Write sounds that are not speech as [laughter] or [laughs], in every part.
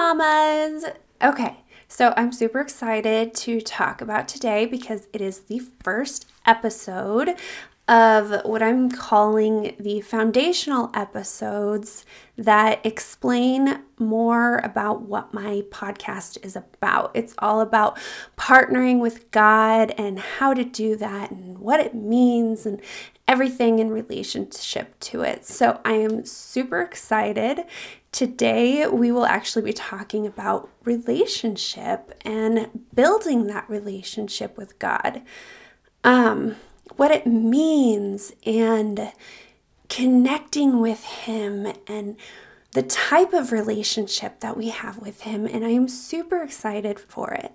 mamas. Okay, so I'm super excited to talk about today because it is the first episode of what I'm calling the foundational episodes that explain more about what my podcast is about. It's all about partnering with God and how to do that and what it means and everything in relationship to it. So I am super excited. Today, we will actually be talking about relationship and building that relationship with God. Um, what it means and connecting with Him and the type of relationship that we have with Him. And I am super excited for it.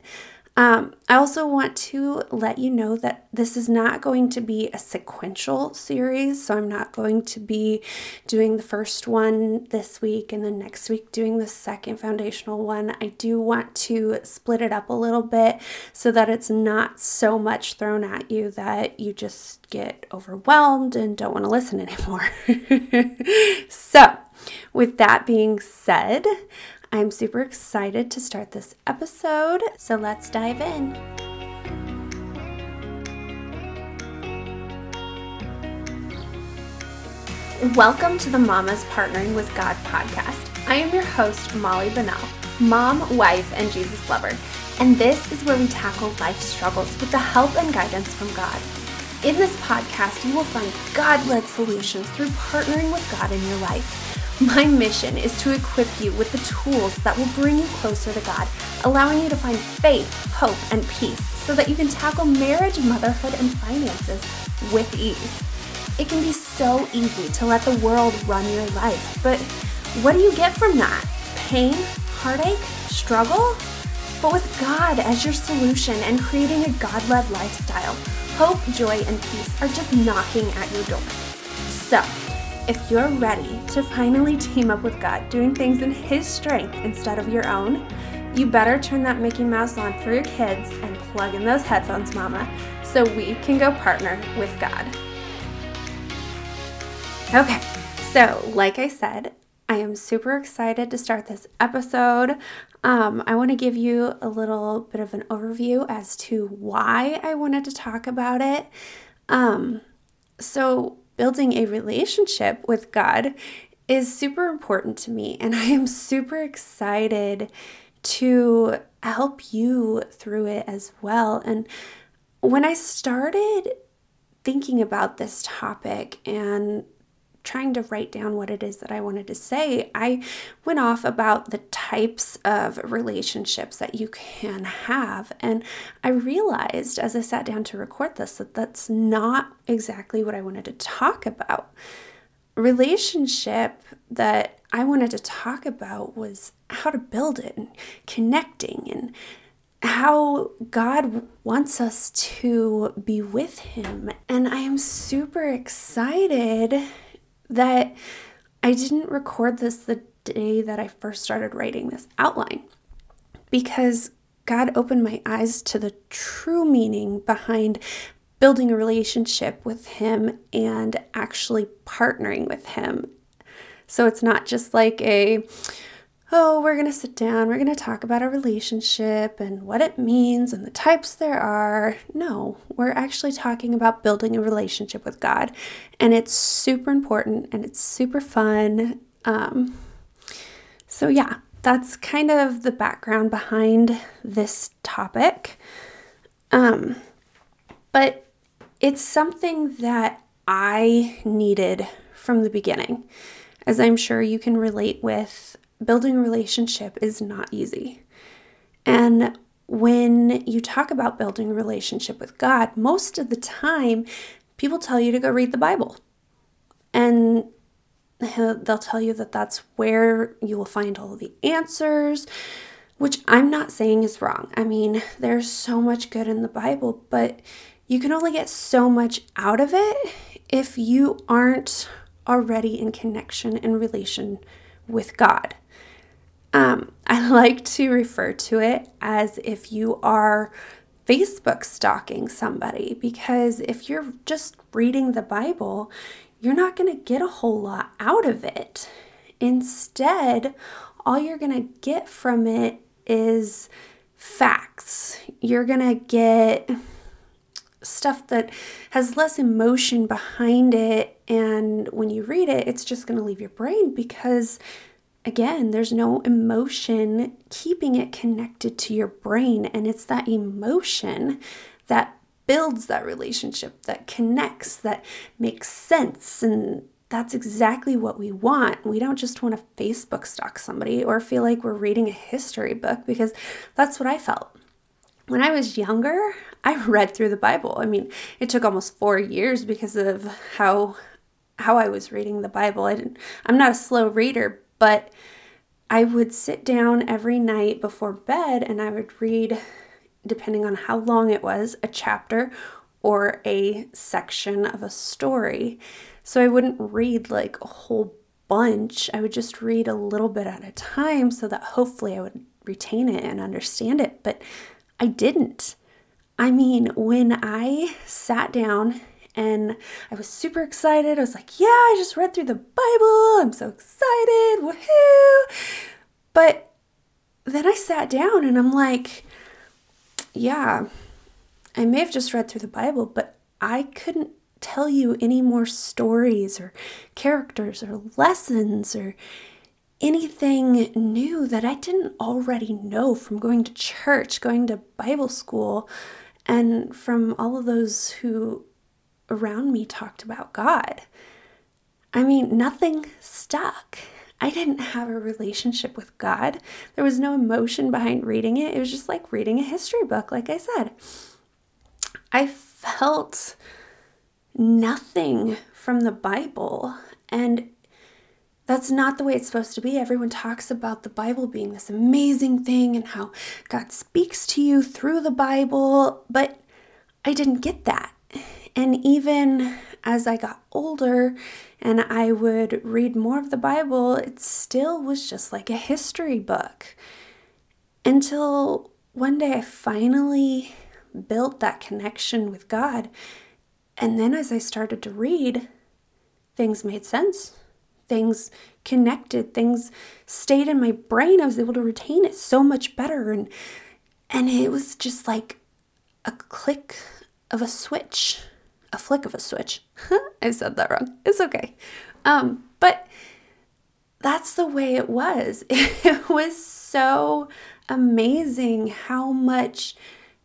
Um, I also want to let you know that this is not going to be a sequential series. So I'm not going to be doing the first one this week and then next week doing the second foundational one. I do want to split it up a little bit so that it's not so much thrown at you that you just get overwhelmed and don't want to listen [laughs] anymore. so, with that being said, I'm super excited to start this episode, so let's dive in. Welcome to the Mamas Partnering with God podcast. I am your host, Molly Bonnell, mom, wife, and Jesus lover, and this is where we tackle life struggles with the help and guidance from God. In this podcast, you will find God led solutions through partnering with God in your life. My mission is to equip you with the tools that will bring you closer to God, allowing you to find faith, hope, and peace so that you can tackle marriage, motherhood, and finances with ease. It can be so easy to let the world run your life, but what do you get from that? Pain, heartache, struggle? But with God as your solution and creating a God led lifestyle, hope, joy, and peace are just knocking at your door. So, if you're ready to finally team up with God, doing things in His strength instead of your own, you better turn that Mickey Mouse on for your kids and plug in those headphones, Mama, so we can go partner with God. Okay, so like I said, I am super excited to start this episode. Um, I want to give you a little bit of an overview as to why I wanted to talk about it. Um, so, building a relationship with God is super important to me, and I am super excited to help you through it as well. And when I started thinking about this topic and trying to write down what it is that I wanted to say, I went off about the types of relationships that you can have. And I realized as I sat down to record this that that's not exactly what I wanted to talk about. Relationship that I wanted to talk about was how to build it and connecting and how God wants us to be with Him. And I am super excited that I didn't record this the day that I first started writing this outline because God opened my eyes to the true meaning behind building a relationship with Him and actually partnering with Him. So it's not just like a, oh, we're going to sit down, we're going to talk about a relationship and what it means and the types there are. No, we're actually talking about building a relationship with God. And it's super important and it's super fun. Um, so, yeah, that's kind of the background behind this topic. Um, but it's something that I needed from the beginning. As I'm sure you can relate with building a relationship is not easy. And when you talk about building a relationship with God, most of the time people tell you to go read the Bible. And [laughs] they'll tell you that that's where you will find all the answers, which I'm not saying is wrong. I mean, there's so much good in the Bible, but you can only get so much out of it if you aren't already in connection and relation with God. Um, I [laughs] like to refer to it as if you are Facebook stalking somebody, because if you're just reading the Bible, you're not going to get a whole lot out of it. Instead, all you're going to get from it is facts. You're going to get stuff that has less emotion behind it. And when you read it, it's just going to leave your brain because, again, there's no emotion keeping it connected to your brain. And it's that emotion that builds that relationship, that connects, that makes sense. And that's exactly what we want. We don't just want to Facebook stalk somebody or feel like we're reading a history book because that's what I felt. When I was younger, I [laughs] read through the Bible. I mean, it took almost 4 years because of how how I was reading the Bible. I didn't I'm not a slow reader, but I would sit down every night before bed and I would read depending on how long it was, a chapter or a section of a story. So I wouldn't read like a whole bunch. I would just read a little bit at a time so that hopefully I would retain it and understand it. But I didn't. I mean, when I sat down and I was super excited, I was like, yeah, I just read through the Bible. I'm so excited. Woohoo. But then I sat down and I'm like, yeah, I may have just read through the Bible, but I couldn't tell you any more stories or characters or lessons or anything new that I didn't already know from going to church, going to Bible school, and from all of those who around me talked about God. I mean, nothing stuck. I didn't have a relationship with God. There was no emotion behind reading it. It was just like reading a history book, like I said. I felt nothing from the Bible. And that's not the way it's supposed to be. Everyone talks about the Bible being this amazing thing and how God speaks to you through the Bible, but I didn't get that. And even as I got older and I would read more of the Bible, it still was just like a history book. Until one day I finally built that connection with God. And then as I started to read, things made sense. Things connected, things stayed in my brain. I was able to retain it so much better and and it was just like a click of a switch a flick of a switch. [laughs] I said that wrong. It's okay. Um, but that's the way it was. [laughs] It was so amazing how much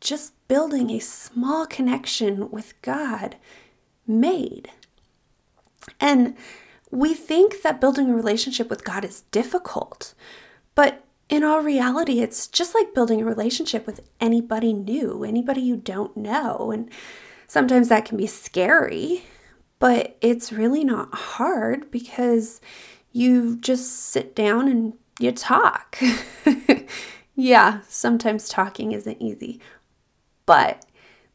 just building a small connection with God made. And we think that building a relationship with God is difficult, but in all reality, it's just like building a relationship with anybody new, anybody you don't know. And Sometimes that can be scary, but it's really not hard because you just sit down and you talk. [laughs] yeah, sometimes talking isn't easy, but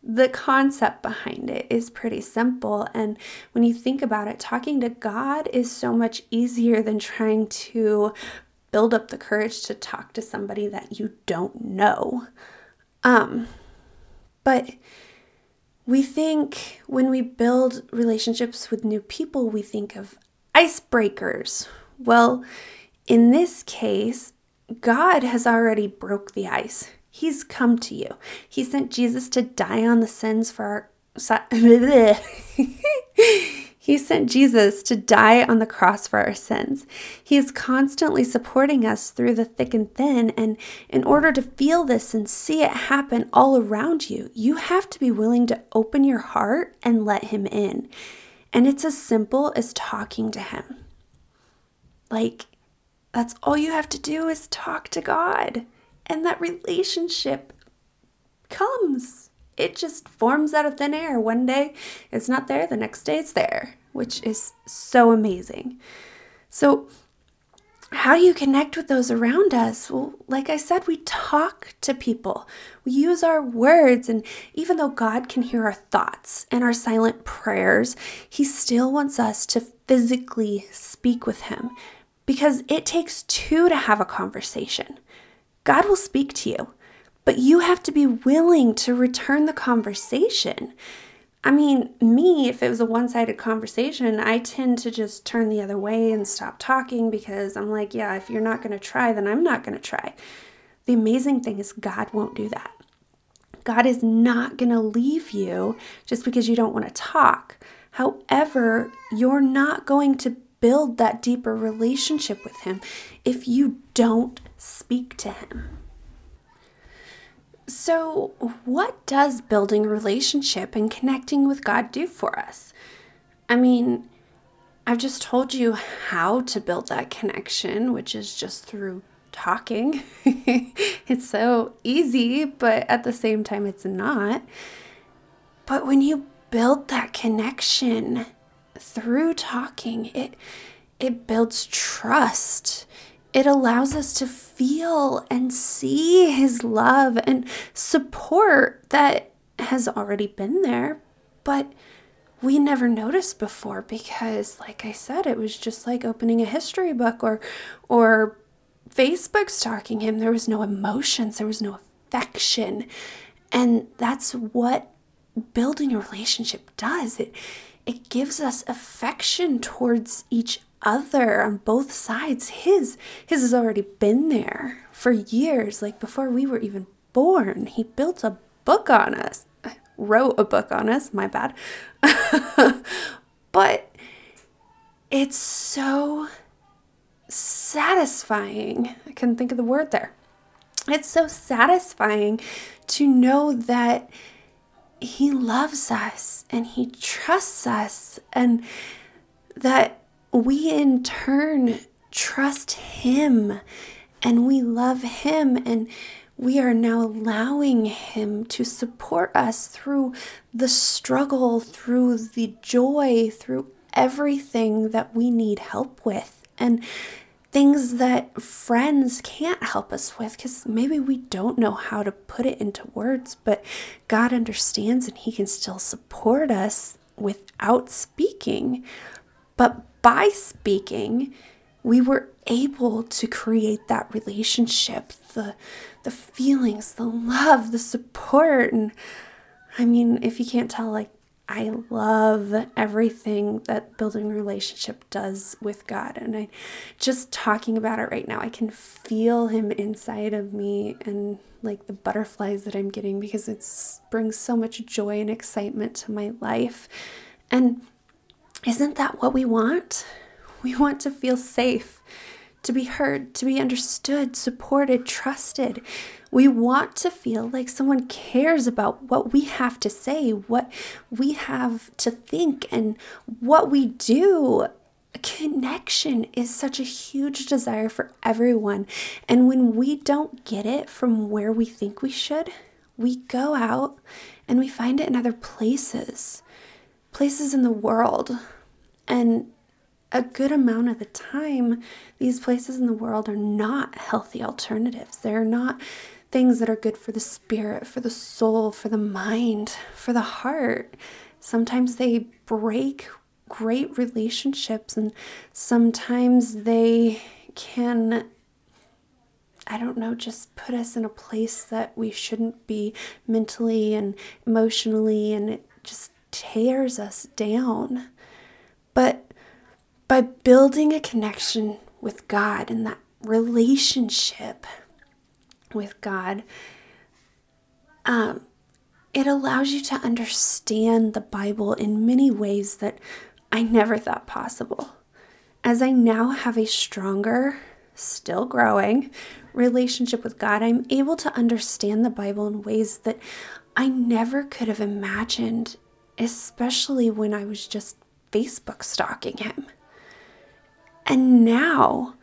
the concept behind it is pretty simple. And when you think about it, talking to God is so much easier than trying to build up the courage to talk to somebody that you don't know. Um, but we think when we build relationships with new people, we think of icebreakers. Well, in this case, God has already broke the ice. He's come to you. He sent Jesus to die on the sins for our [laughs] [laughs] sent Jesus to die on the cross for our sins. He is constantly supporting us through the thick and thin. And in order to feel this and see it happen all around you, you have to be willing to open your heart and let Him in. And it's as simple as talking to Him. Like, that's all you have to do is talk to God. And that relationship comes it just forms out of thin air. One day it's not there, the next day it's there, which is so amazing. So, how do you connect with those around us? Well, like I said, we talk to people. We use our words, and even though God can hear our thoughts and our silent prayers, He still wants us to physically speak with Him because it takes two to have a conversation. God will speak to you, but you have to be willing to return the conversation. I mean, me, if it was a one sided conversation, I tend to just turn the other way and stop talking because I'm like, yeah, if you're not going to try, then I'm not going to try. The amazing thing is, God won't do that. God is not going to leave you just because you don't want to talk. However, you're not going to build that deeper relationship with Him if you don't speak to Him. So, what does building a relationship and connecting with God do for us? I mean, I've just told you how to build that connection, which is just through talking. [laughs] it's so easy, but at the same time, it's not. But when you build that connection through talking, it it builds trust it allows us to feel and see His love and support that has already been there, but we never noticed before because like I said it was just like opening a history book or or Facebook stalking him. There was no emotions. There was no affection. And that's what building a relationship does. It it gives us affection towards each other on both sides. His his has already been there for years, like before we were even born. He built a book on us. Wrote a book on us, my bad. [laughs] but it's so satisfying. I couldn't think of the word there. It's so satisfying to know that he loves us and he trusts us and that we in turn trust Him and we love Him and we are now allowing Him to support us through the struggle, through the joy, through everything that we need help with. And things that friends can't help us with because maybe we don't know how to put it into words, but God understands and He can still support us without speaking. But by speaking, we were able to create that relationship, the the feelings, the love, the support. And I mean, if you can't tell, like I love everything that building a relationship does with God. And I just talking about it right now, I can feel him inside of me and like the butterflies that I'm getting because it brings so much joy and excitement to my life. And isn't that what we want? We want to feel safe, to be heard, to be understood, supported, trusted. We want to feel like someone cares about what we have to say, what we have to think, and what we do. Connection is such a huge desire for everyone. And when we don't get it from where we think we should, we go out and we find it in other places, places in the world, and a good amount of the time, these places in the world are not healthy alternatives. They're not things that are good for the spirit, for the soul, for the mind, for the heart. Sometimes they break great relationships, and sometimes they can, I don't know, just put us in a place that we shouldn't be mentally and emotionally, and it just tears us down. But by building a connection with God and that relationship with God, um, it allows you to understand the Bible in many ways that I never thought possible. As I now have a stronger, still growing relationship with God, I'm able to understand the Bible in ways that I never could have imagined, especially when I was just Facebook stalking him. And now,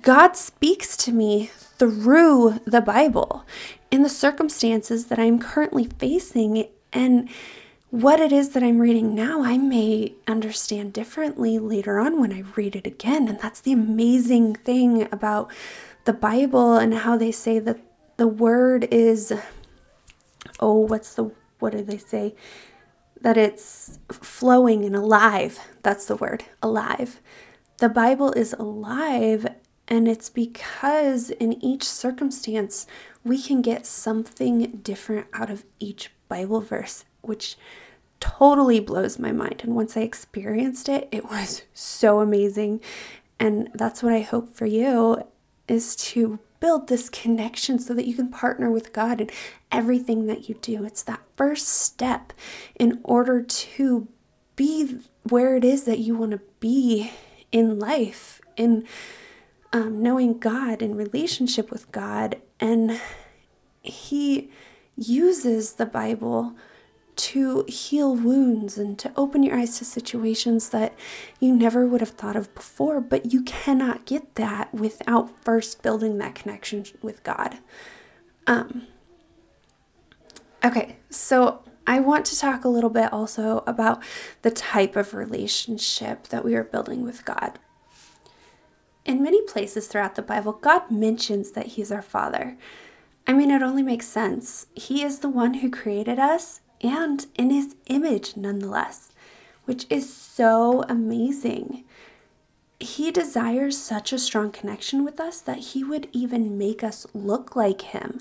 God speaks to me through the Bible in the circumstances that I'm currently facing and what it is that I'm reading now, I may understand differently later on when I read it again. And that's the amazing thing about the Bible and how they say that the word is, oh, what's the, what do they say? That it's flowing and alive. That's the word, alive. The Bible is alive, and it's because in each circumstance, we can get something different out of each Bible verse, which totally blows my mind. And once I experienced it, it was so amazing. And that's what I hope for you is to build this connection so that you can partner with God in everything that you do. It's that first step in order to be where it is that you want to be in life, in um, knowing God, in relationship with God. And He uses the Bible to heal wounds and to open your eyes to situations that you never would have thought of before. But you cannot get that without first building that connection with God. Um, okay, so I want to talk a little bit also about the type of relationship that we are building with God. In many places throughout the Bible, God mentions that He's our Father. I mean, it only makes sense. He is the one who created us and in His image, nonetheless, which is so amazing. He desires such a strong connection with us that He would even make us look like Him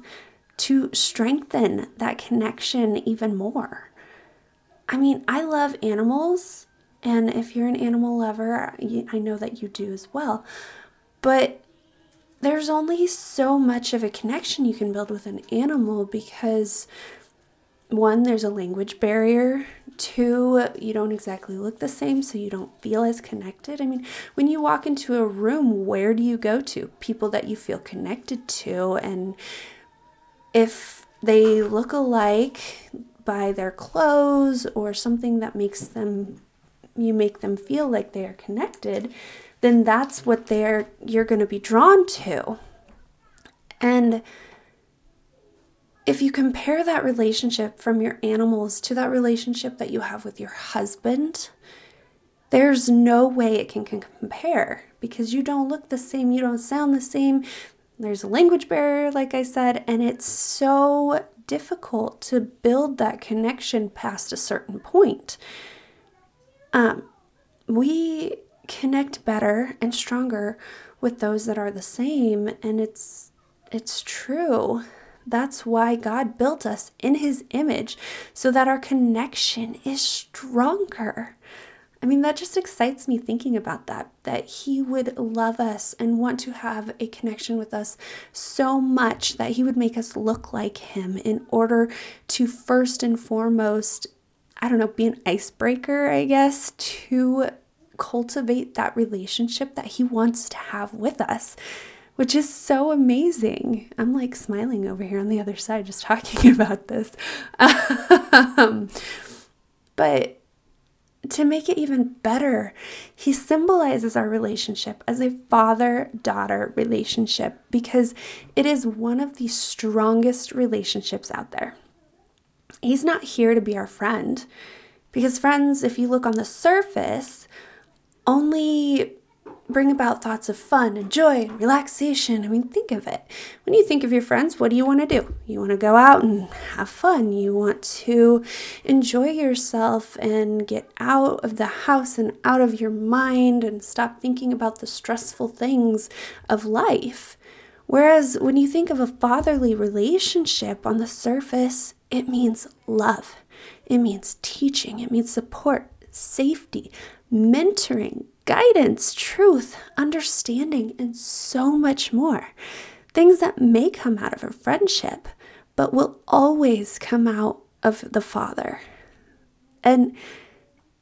to strengthen that connection even more. I mean, I love animals, and if you're an animal lover, I know that you do as well. But there's only so much of a connection you can build with an animal because one, there's a language barrier. Two, you don't exactly look the same, so you don't feel as connected. I mean, when you walk into a room, where do you go to? People that you feel connected to, and if they look alike by their clothes or something that makes them you make them feel like they are connected, then that's what they're you're going to be drawn to. And if you compare that relationship from your animals to that relationship that you have with your husband, there's no way it can, can compare because you don't look the same, you don't sound the same, there's a language barrier, like I said, and it's so difficult to build that connection past a certain point. Um, we connect better and stronger with those that are the same, and it's it's true. That's why God built us in His image so that our connection is stronger. I mean, that just excites me thinking about that, that He would love us and want to have a connection with us so much that He would make us look like Him in order to first and foremost, I don't know, be an icebreaker, I guess, to cultivate that relationship that He wants to have with us. Which is so amazing. I'm like smiling over here on the other side just [laughs] talking about this. um, but to make it even better, he symbolizes our relationship as a father daughter relationship because it is one of the strongest relationships out there. He's not here to be our friend because, friends, if you look on the surface, only bring about thoughts of fun and joy and relaxation. I mean, think of it. When you think of your friends, what do you want to do? You want to go out and have fun. You want to enjoy yourself and get out of the house and out of your mind and stop thinking about the stressful things of life. Whereas when you think of a fatherly relationship on the surface, it means love, it means teaching, it means support, safety, mentoring, guidance, truth, understanding, and so much more. Things that may come out of a friendship, but will always come out of the Father. And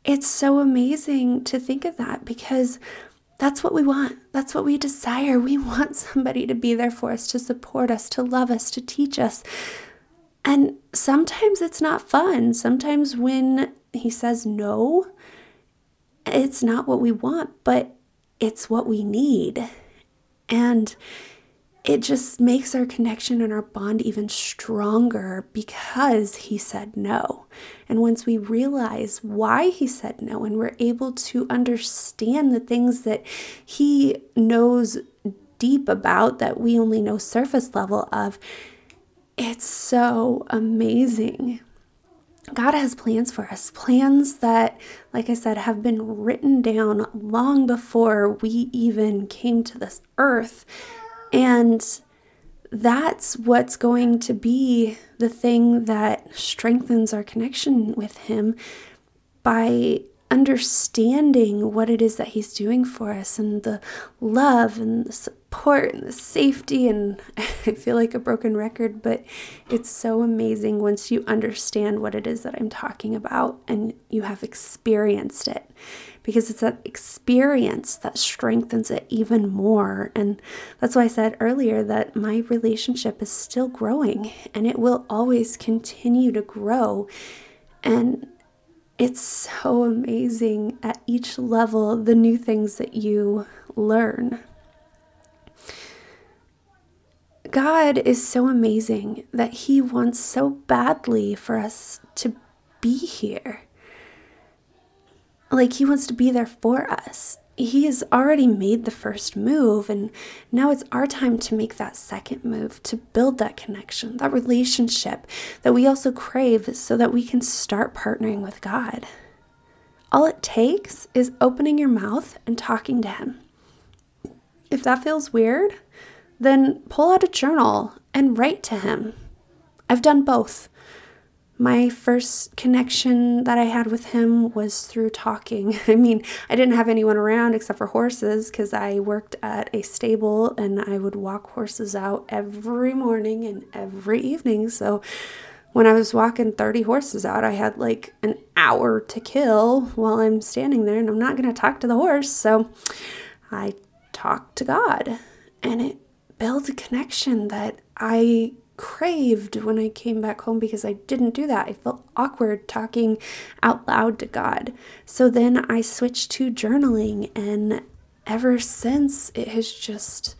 it's so amazing to think of that because that's what we want. That's what we desire. We want somebody to be there for us, to support us, to love us, to teach us. And sometimes it's not fun. Sometimes when he says no, it's not what we want, but it's what we need. And it just makes our connection and our bond even stronger because he said no. And once we realize why he said no and we're able to understand the things that he knows deep about that we only know surface level of, it's so amazing. God has plans for us, plans that, like I said, have been written down long before we even came to this earth. And that's what's going to be the thing that strengthens our connection with Him by understanding what it is that He's doing for us and the love and the support and the safety. And [laughs] I feel like a broken record, but it's so amazing once you understand what it is that I'm talking about and you have experienced it because it's that experience that strengthens it even more. And that's why I said earlier that my relationship is still growing and it will always continue to grow. And it's so amazing at each level the new things that you learn. God is so amazing that He wants so badly for us to be here. Like, He wants to be there for us. He has already made the first move, and now it's our time to make that second move to build that connection, that relationship that we also crave so that we can start partnering with God. All it takes is opening your mouth and talking to Him. If that feels weird, then pull out a journal and write to Him. I've done both. My first connection that I had with him was through talking. [laughs] I mean, I didn't have anyone around except for horses because I worked at a stable and I would walk horses out every morning and every evening. So when I was walking 30 horses out, I had like an hour to kill while I'm standing there and I'm not going to talk to the horse. So I talked to God and it built a connection that I craved when I came back home because I didn't do that. I felt awkward talking out loud to God. So then I switched to journaling, and ever since, it has just.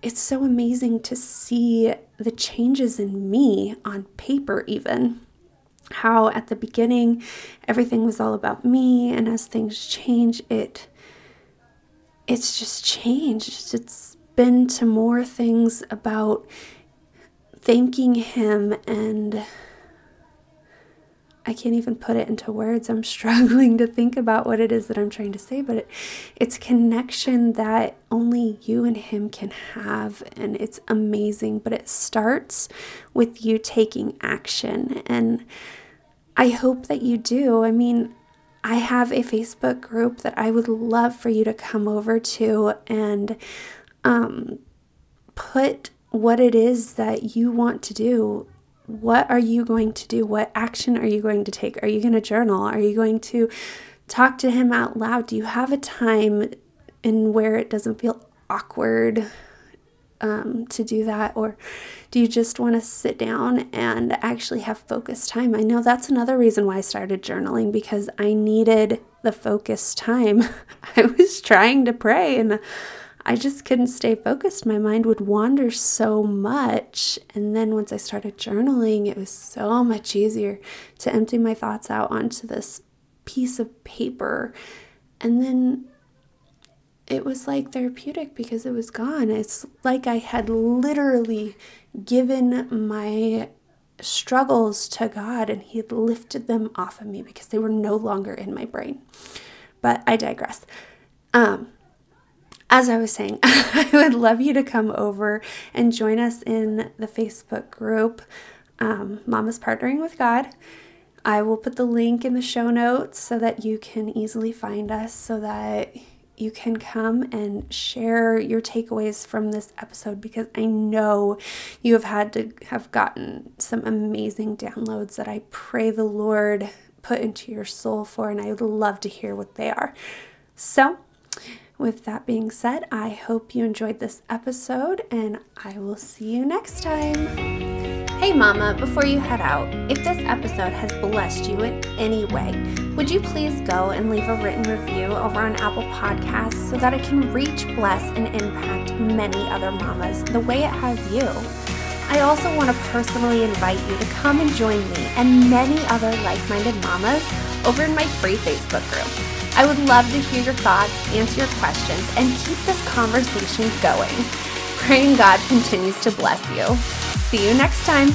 It's so amazing to see the changes in me on paper, even. How at the beginning everything was all about me, and as things change, it it's just changed. It's been to more things about thanking Him and I can't even put it into words. I'm [laughs] struggling to think about what it is that I'm trying to say, but it, it's connection that only you and Him can have, and it's amazing. But it starts with you taking action, and I hope that you do. I mean, I have a Facebook group that I would love for you to come over to and um, put what it is that you want to do. What are you going to do? What action are you going to take? Are you going to journal? Are you going to talk to him out loud? Do you have a time in where it doesn't feel awkward um, to do that? Or do you just want to sit down and actually have focused time? I know that's another reason why I started journaling because I needed the focused time. [laughs] I was trying to pray and I just couldn't stay focused. My mind would wander so much. And then once I started journaling, it was so much easier to empty my thoughts out onto this piece of paper. And then it was like therapeutic because it was gone. It's like I had literally given my struggles to God and He had lifted them off of me because they were no longer in my brain. But I digress. Um, as I was saying, [laughs] I would love you to come over and join us in the Facebook group, um, Mama's Partnering with God. I will put the link in the show notes so that you can easily find us, so that you can come and share your takeaways from this episode because I know you have had to have gotten some amazing downloads that I pray the Lord put into your soul for, and I would love to hear what they are. So, with that being said, I hope you enjoyed this episode and I will see you next time. Hey, Mama, before you head out, if this episode has blessed you in any way, would you please go and leave a written review over on Apple Podcasts so that it can reach, bless, and impact many other mamas the way it has you? I also want to personally invite you to come and join me and many other like minded mamas over in my free Facebook group. I would love to hear your thoughts, answer your questions, and keep this conversation going. Praying God continues to bless you. See you next time.